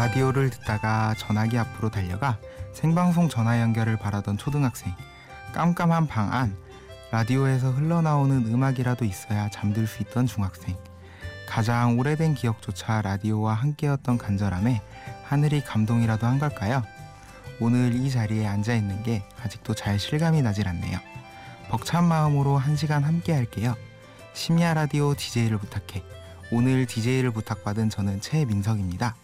라디오를 듣다가 전화기 앞으로 달려가 생방송 전화 연결을 바라던 초등학생. 깜깜한 방 안, 라디오에서 흘러나오는 음악이라도 있어야 잠들 수 있던 중학생. 가장 오래된 기억조차 라디오와 함께였던 간절함에 하늘이 감동이라도 한 걸까요? 오늘 이 자리에 앉아 있는 게 아직도 잘 실감이 나질 않네요. 벅찬 마음으로 한 시간 함께 할게요. 심야 라디오 DJ를 부탁해. 오늘 DJ를 부탁받은 저는 최민석입니다.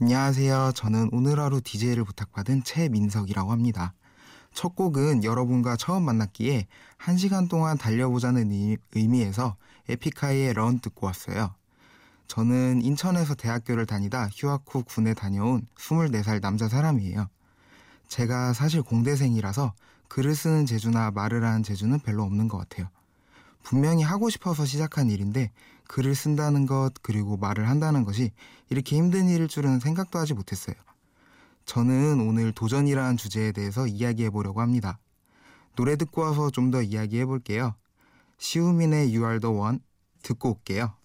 안녕하세요. 저는 오늘 하루 DJ를 부탁받은 최민석이라고 합니다. 첫 곡은 여러분과 처음 만났기에 한 시간 동안 달려보자는 의미에서 에픽하이의 런 듣고 왔어요. 저는 인천에서 대학교를 다니다 휴학 후 군에 다녀온 24살 남자 사람이에요. 제가 사실 공대생이라서 글을 쓰는 재주나 말을 하는 재주는 별로 없는 것 같아요. 분명히 하고 싶어서 시작한 일인데 글을 쓴다는 것 그리고 말을 한다는 것이 이렇게 힘든 일일 줄은 생각도 하지 못했어요. 저는 오늘 도전이라는 주제에 대해서 이야기해 보려고 합니다. 노래 듣고 와서 좀 더 이야기해 볼게요. 시우민의 You Are the One 듣고 올게요.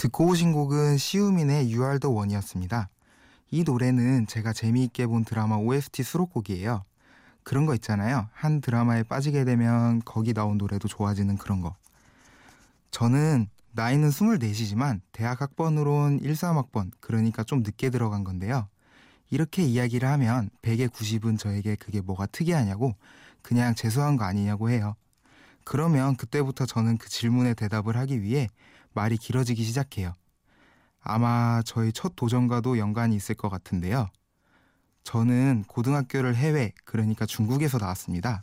듣고 오신 곡은 시우민의 You Are The One이었습니다. 이 노래는 제가 재미있게 본 드라마 OST 수록곡이에요. 그런 거 있잖아요. 한 드라마에 빠지게 되면 거기 나온 노래도 좋아지는 그런 거. 저는 나이는 24이지만 대학 학번으론 13학번, 그러니까 좀 늦게 들어간 건데요. 이렇게 이야기를 하면 100에 90은 저에게 그게 뭐가 특이하냐고 그냥 재수한 거 아니냐고 해요. 그러면 그때부터 저는 그 질문에 대답을 하기 위해 말이 길어지기 시작해요. 아마 저희 첫 도전과도 연관이 있을 것 같은데요. 저는 고등학교를 해외, 그러니까 중국에서 나왔습니다.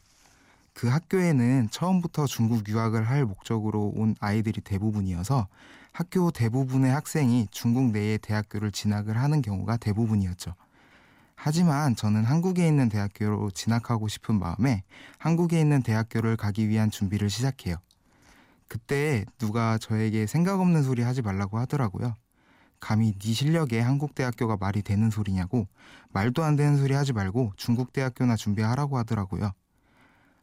그 학교에는 처음부터 중국 유학을 할 목적으로 온 아이들이 대부분이어서 학교 대부분의 학생이 중국 내의 대학교를 진학을 하는 경우가 대부분이었죠. 하지만 저는 한국에 있는 대학교로 진학하고 싶은 마음에 한국에 있는 대학교를 가기 위한 준비를 시작해요. 그때 누가 저에게 생각 없는 소리 하지 말라고 하더라고요. 감히 네 실력에 한국 대학교가 말이 되는 소리냐고 말도 안 되는 소리 하지 말고 중국 대학교나 준비하라고 하더라고요.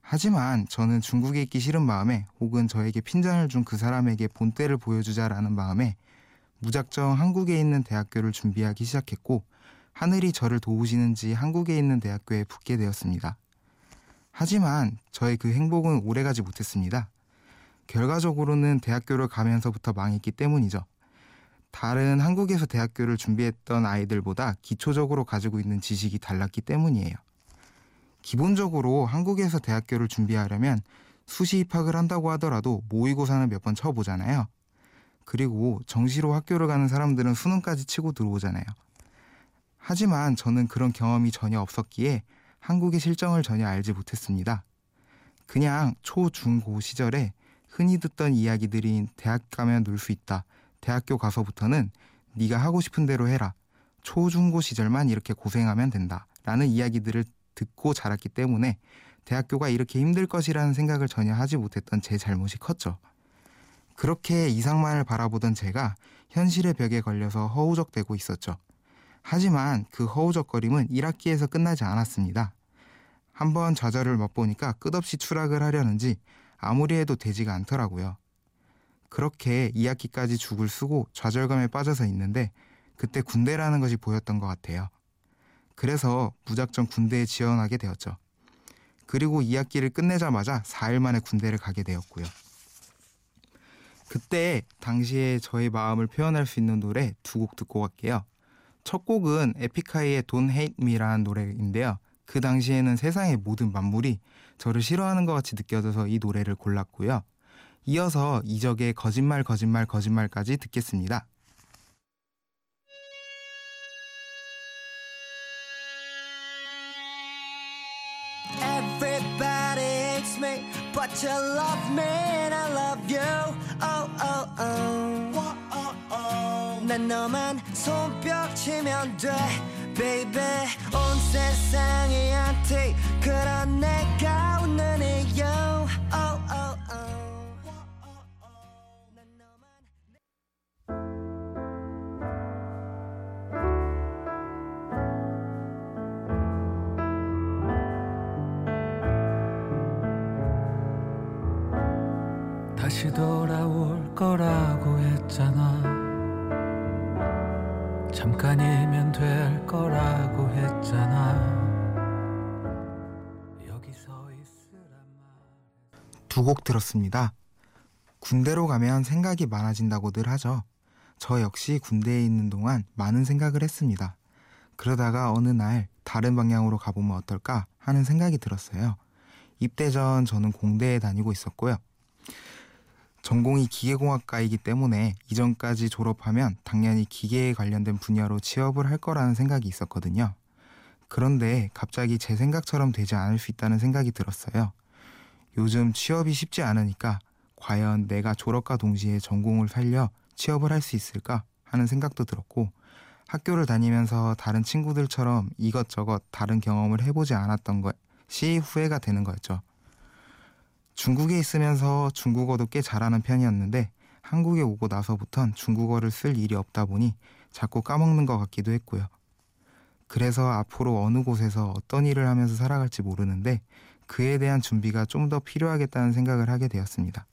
하지만 저는 중국에 있기 싫은 마음에 혹은 저에게 핀잔을 준 그 사람에게 본때를 보여주자라는 마음에 무작정 한국에 있는 대학교를 준비하기 시작했고 하늘이 저를 도우시는지 한국에 있는 대학교에 붙게 되었습니다. 하지만 저의 그 행복은 오래가지 못했습니다. 결과적으로는 대학교를 가면서부터 망했기 때문이죠. 다른 한국에서 대학교를 준비했던 아이들보다 기초적으로 가지고 있는 지식이 달랐기 때문이에요. 기본적으로 한국에서 대학교를 준비하려면 수시 입학을 한다고 하더라도 모의고사는 몇 번 쳐보잖아요. 그리고 정시로 학교를 가는 사람들은 수능까지 치고 들어오잖아요. 하지만 저는 그런 경험이 전혀 없었기에 한국의 실정을 전혀 알지 못했습니다. 그냥 초, 중, 고 시절에 흔히 듣던 이야기들인 대학 가면 놀 수 있다. 대학교 가서부터는 네가 하고 싶은 대로 해라. 초중고 시절만 이렇게 고생하면 된다. 라는 이야기들을 듣고 자랐기 때문에 대학교가 이렇게 힘들 것이라는 생각을 전혀 하지 못했던 제 잘못이 컸죠. 그렇게 이상만을 바라보던 제가 현실의 벽에 걸려서 허우적대고 있었죠. 하지만 그 허우적거림은 1학기에서 끝나지 않았습니다. 한번 좌절을 맛보니까 끝없이 추락을 하려는지 아무리 해도 되지가 않더라고요. 그렇게 2학기까지 죽을 쓰고 좌절감에 빠져서 있는데 그때 군대라는 것이 보였던 것 같아요. 그래서 무작정 군대에 지원하게 되었죠. 그리고 2학기를 끝내자마자 4일 만에 군대를 가게 되었고요. 그때 당시에 저의 마음을 표현할 수 있는 노래 두 곡 듣고 갈게요. 첫 곡은 에픽하이의 Don't Hate Me라는 노래인데요. 그 당시에는 세상의 모든 만물이 저를 싫어하는 것 같이 느껴져서 이 노래를 골랐고요. 이어서 이적의 거짓말 거짓말 거짓말까지 듣겠습니다. Love you. Oh, oh, oh. 난 너만 손뼉 치면 돼, baby. 온 세상이 한테 그런 내가 웃는 이유. Oh, oh, oh. 다시 돌아올 거라고 했잖아 잠깐이면 될 거라고 했잖아. 여기서 두곡 들었습니다. 군대로 가면 생각이 많아진다고들 하죠. 저 역시 군대에 있는 동안 많은 생각을 했습니다. 그러다가 어느 날 다른 방향으로 가보면 어떨까 하는 생각이 들었어요. 입대 전 저는 공대에 다니고 있었고요 전공이 기계공학과이기 때문에 이전까지 졸업하면 당연히 기계에 관련된 분야로 취업을 할 거라는 생각이 있었거든요. 그런데 갑자기 제 생각처럼 되지 않을 수 있다는 생각이 들었어요. 요즘 취업이 쉽지 않으니까 과연 내가 졸업과 동시에 전공을 살려 취업을 할 수 있을까 하는 생각도 들었고 학교를 다니면서 다른 친구들처럼 이것저것 다른 경험을 해보지 않았던 것이 후회가 되는 거였죠. 중국에 있으면서 중국어도 꽤 잘하는 편이었는데 한국에 오고 나서부턴 중국어를 쓸 일이 없다 보니 자꾸 까먹는 것 같기도 했고요. 그래서 앞으로 어느 곳에서 어떤 일을 하면서 살아갈지 모르는데 그에 대한 준비가 좀 더 필요하겠다는 생각을 하게 되었습니다.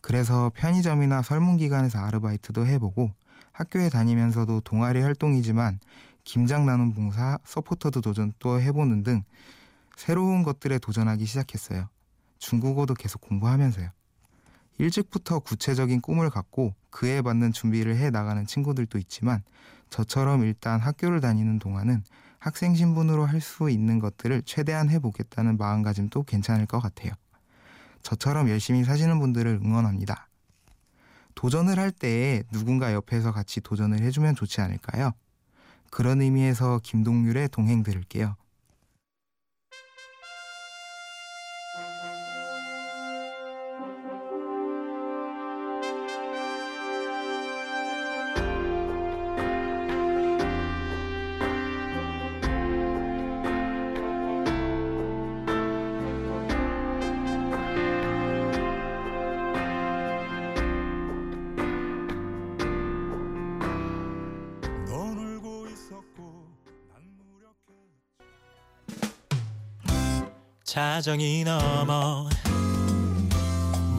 그래서 편의점이나 설문기관에서 아르바이트도 해보고 학교에 다니면서도 동아리 활동이지만 김장 나눔 봉사, 서포터즈 도전 또 해보는 등 새로운 것들에 도전하기 시작했어요. 중국어도 계속 공부하면서요. 일찍부터 구체적인 꿈을 갖고 그에 맞는 준비를 해 나가는 친구들도 있지만 저처럼 일단 학교를 다니는 동안은 학생 신분으로 할 수 있는 것들을 최대한 해보겠다는 마음가짐도 괜찮을 것 같아요. 저처럼 열심히 사시는 분들을 응원합니다. 도전을 할때 누군가 옆에서 같이 도전을 해주면 좋지 않을까요? 그런 의미에서 김동률의 동행 들을게요. 자정이 넘어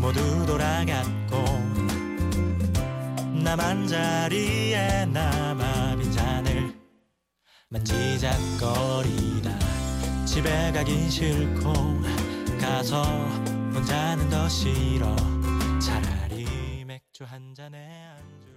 모두 돌아갔고 나만 자리에 남아 빈잔을 만지작거리다. 집에 가긴 싫고 가서 혼자는 더 싫어. 차라리 맥주 한 잔에 안주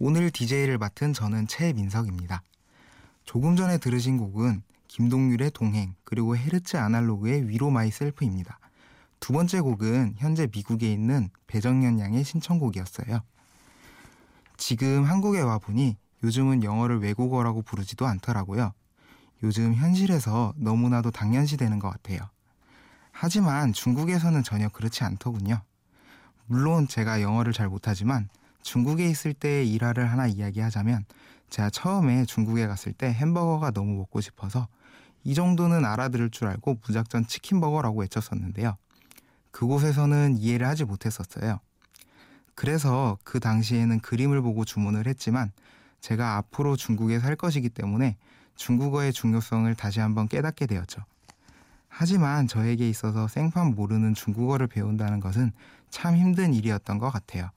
오늘 DJ를 맡은 저는 채민석입니다. 조금 전에 들으신 곡은 김동률의 동행 그리고 헤르츠 아날로그의 위로 myself입니다. 두 번째 곡은 현재 미국에 있는 배정현 양의 신청곡이었어요. 지금 한국에 와 보니 요즘은 영어를 외국어라고 부르지도 않더라고요. 요즘 현실에서 너무나도 당연시 되는 것 같아요. 하지만 중국에서는 전혀 그렇지 않더군요. 물론 제가 영어를 잘 못하지만 중국에 있을 때의 일화를 하나 이야기하자면 제가 처음에 중국에 갔을 때 햄버거가 너무 먹고 싶어서 이 정도는 알아들을 줄 알고 무작정 치킨버거라고 외쳤었는데요. 그곳에서는 이해를 하지 못했었어요. 그래서 그 당시에는 그림을 보고 주문을 했지만 제가 앞으로 중국에 살 것이기 때문에 중국어의 중요성을 다시 한번 깨닫게 되었죠. 하지만 저에게 있어서 생판 모르는 중국어를 배운다는 것은 참 힘든 일이었던 것 같아요.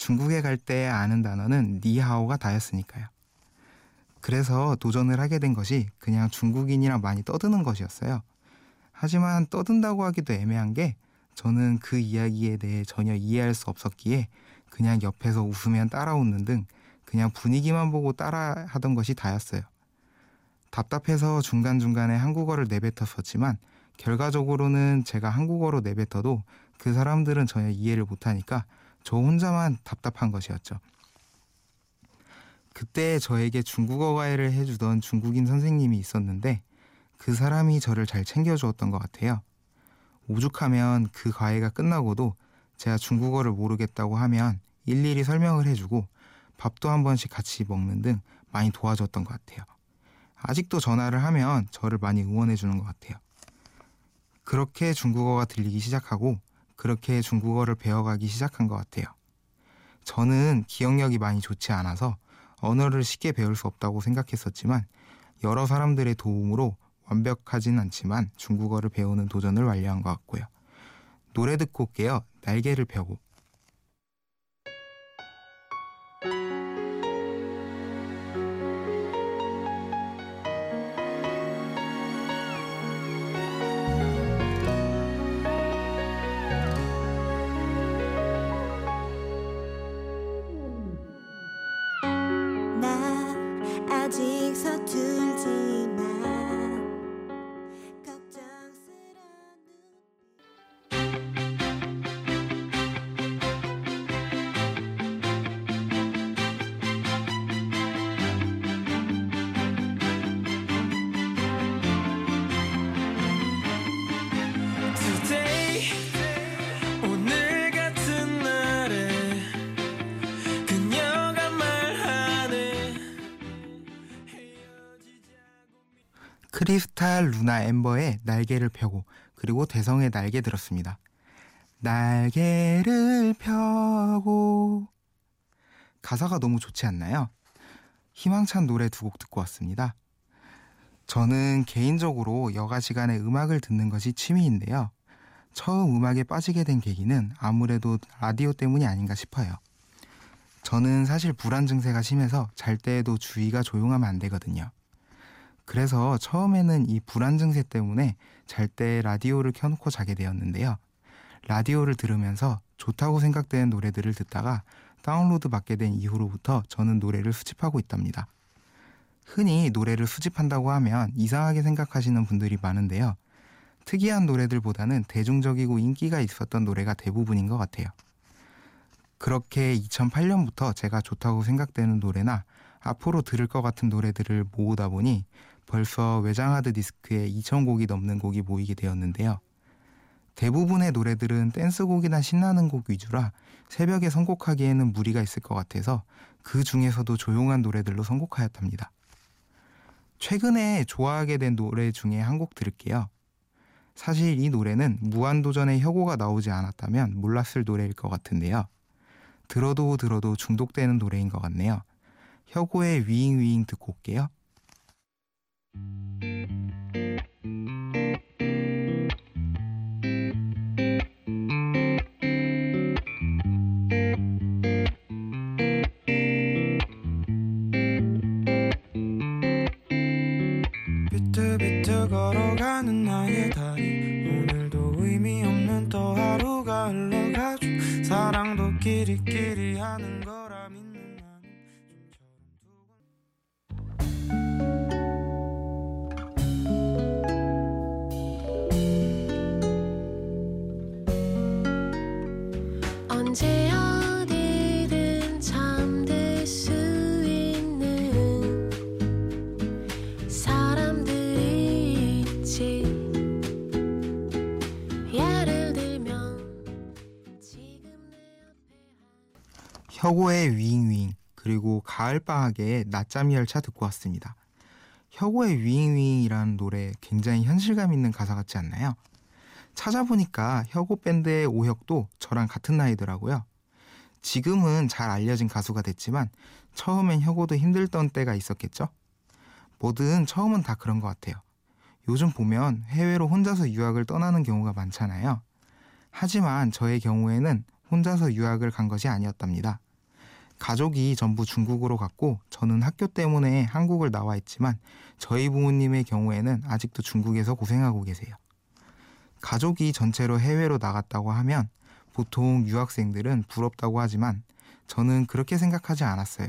중국에 갈 때 아는 단어는 니하오가 다였으니까요. 그래서 도전을 하게 된 것이 그냥 중국인이랑 많이 떠드는 것이었어요. 하지만 떠든다고 하기도 애매한 게 저는 그 이야기에 대해 전혀 이해할 수 없었기에 그냥 옆에서 웃으면 따라 웃는 등 그냥 분위기만 보고 따라 하던 것이 다였어요. 답답해서 중간중간에 한국어를 내뱉었었지만 결과적으로는 제가 한국어로 내뱉어도 그 사람들은 전혀 이해를 못하니까 저 혼자만 답답한 것이었죠. 그때 저에게 중국어 과외를 해주던 중국인 선생님이 있었는데 그 사람이 저를 잘 챙겨주었던 것 같아요. 오죽하면 그 과외가 끝나고도 제가 중국어를 모르겠다고 하면 일일이 설명을 해주고 밥도 한 번씩 같이 먹는 등 많이 도와줬던 것 같아요. 아직도 전화를 하면 저를 많이 응원해 주는 것 같아요. 그렇게 중국어가 들리기 시작하고 그렇게 중국어를 배워가기 시작한 것 같아요. 저는 기억력이 많이 좋지 않아서 언어를 쉽게 배울 수 없다고 생각했었지만 여러 사람들의 도움으로 완벽하진 않지만 중국어를 배우는 도전을 완료한 것 같고요. 노래 듣고 올게요. 날개를 펴고. 아직 크리스탈 루나 엠버의 날개를 펴고 그리고 대성의 날개 들었습니다. 날개를 펴고 가사가 너무 좋지 않나요? 희망찬 노래 두 곡 듣고 왔습니다. 저는 개인적으로 여가 시간에 음악을 듣는 것이 취미인데요. 처음 음악에 빠지게 된 계기는 아무래도 라디오 때문이 아닌가 싶어요. 저는 사실 불안 증세가 심해서 잘 때에도 주위가 조용하면 안 되거든요. 그래서 처음에는 이 불안 증세 때문에 잘 때 라디오를 켜놓고 자게 되었는데요. 라디오를 들으면서 좋다고 생각되는 노래들을 듣다가 다운로드 받게 된 이후로부터 저는 노래를 수집하고 있답니다. 흔히 노래를 수집한다고 하면 이상하게 생각하시는 분들이 많은데요. 특이한 노래들보다는 대중적이고 인기가 있었던 노래가 대부분인 것 같아요. 그렇게 2008년부터 제가 좋다고 생각되는 노래나 앞으로 들을 것 같은 노래들을 모으다 보니 벌써 외장 하드 디스크에 2,000곡이 넘는 곡이 모이게 되었는데요. 대부분의 노래들은 댄스곡이나 신나는 곡 위주라 새벽에 선곡하기에는 무리가 있을 것 같아서 그 중에서도 조용한 노래들로 선곡하였답니다. 최근에 좋아하게 된 노래 중에 한 곡 들을게요. 사실 이 노래는 무한도전의 혁오가 나오지 않았다면 몰랐을 노래일 것 같은데요. 들어도 들어도 중독되는 노래인 것 같네요. 혁오의 위잉 위잉 듣고 올게요. 비트비트 걸어가는 나의 다리. 오늘도 의미 없는 또 하루가 흘러가죠. 사랑도 끼리끼리 하는 거 혁오의 위잉 그리고 가을방학에 낮잠 열차 듣고 왔습니다. 혁오의 위잉위잉이라는 노래 굉장히 현실감 있는 가사 같지 않나요? 찾아보니까 혁오 밴드의 오혁도 저랑 같은 나이더라고요. 지금은 잘 알려진 가수가 됐지만 처음엔 혁오도 힘들던 때가 있었겠죠? 뭐든 처음은 다 그런 것 같아요. 요즘 보면 해외로 혼자서 유학을 떠나는 경우가 많잖아요. 하지만 저의 경우에는 혼자서 유학을 간 것이 아니었답니다. 가족이 전부 중국으로 갔고 저는 학교 때문에 한국을 나와 있지만 저희 부모님의 경우에는 아직도 중국에서 고생하고 계세요. 가족이 전체로 해외로 나갔다고 하면 보통 유학생들은 부럽다고 하지만 저는 그렇게 생각하지 않았어요.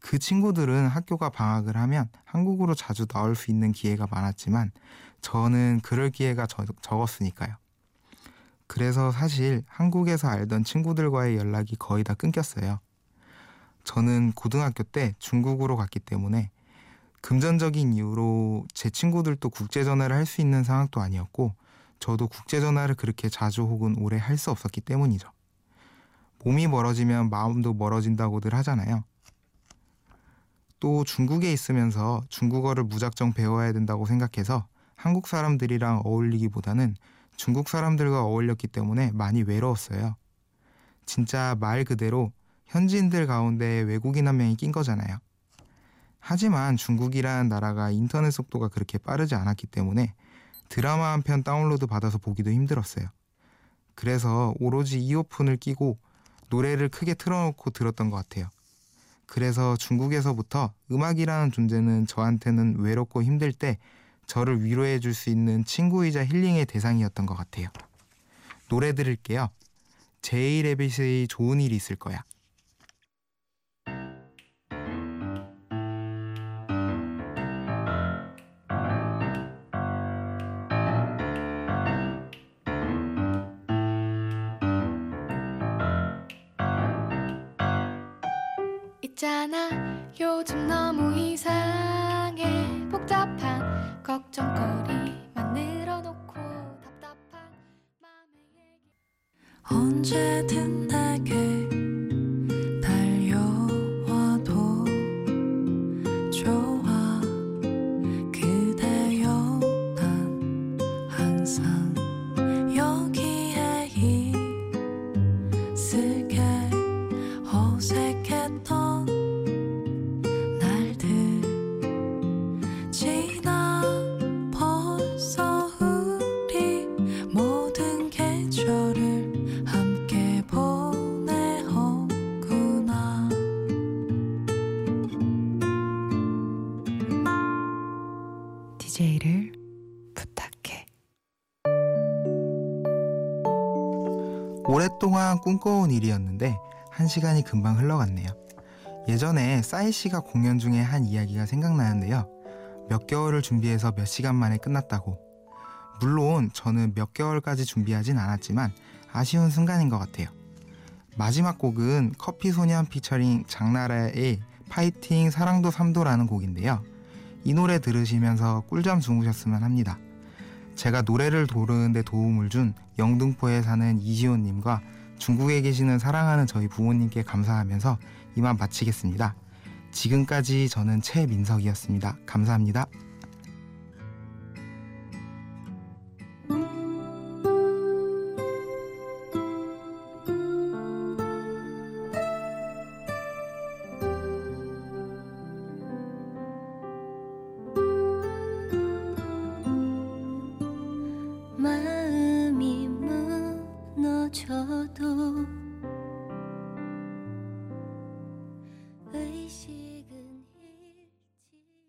그 친구들은 학교가 방학을 하면 한국으로 자주 나올 수 있는 기회가 많았지만 저는 그럴 기회가 적, 적었으니까요. 그래서 사실 한국에서 알던 친구들과의 연락이 거의 다 끊겼어요. 저는 고등학교 때 중국으로 갔기 때문에 금전적인 이유로 제 친구들도 국제 전화를 할 수 있는 상황도 아니었고 저도 국제 전화를 그렇게 자주 혹은 오래 할 수 없었기 때문이죠. 몸이 멀어지면 마음도 멀어진다고들 하잖아요. 또 중국에 있으면서 중국어를 무작정 배워야 된다고 생각해서 한국 사람들이랑 어울리기보다는 중국 사람들과 어울렸기 때문에 많이 외로웠어요. 진짜 말 그대로 현지인들 가운데 외국인 한 명이 낀 거잖아요. 하지만 중국이라는 나라가 인터넷 속도가 그렇게 빠르지 않았기 때문에 드라마 한 편 다운로드 받아서 보기도 힘들었어요. 그래서 오로지 이어폰을 끼고 노래를 크게 틀어놓고 들었던 것 같아요. 그래서 중국에서부터 음악이라는 존재는 저한테는 외롭고 힘들 때 저를 위로해 줄 수 있는 친구이자 힐링의 대상이었던 것 같아요. 노래 들을게요. 제이 레빗의 좋은 일이 있을 거야. 오랫동안 꿈꿔온 일이었는데 한 시간이 금방 흘러갔네요. 예전에 싸이 씨가 공연 중에 한 이야기가 생각나는데요. 몇 개월을 준비해서 몇 시간 만에 끝났다고. 물론 저는 몇 개월까지 준비하진 않았지만 아쉬운 순간인 것 같아요. 마지막 곡은 커피 소년 피처링 장나라의 파이팅 사랑도 삼도라는 곡인데요. 이 노래 들으시면서 꿀잠 주무셨으면 합니다. 제가 노래를 고르는데 도움을 준 영등포에 사는 이시온님과 중국에 계시는 사랑하는 저희 부모님께 감사하면서 이만 마치겠습니다. 지금까지 저는 최민석이었습니다. 감사합니다.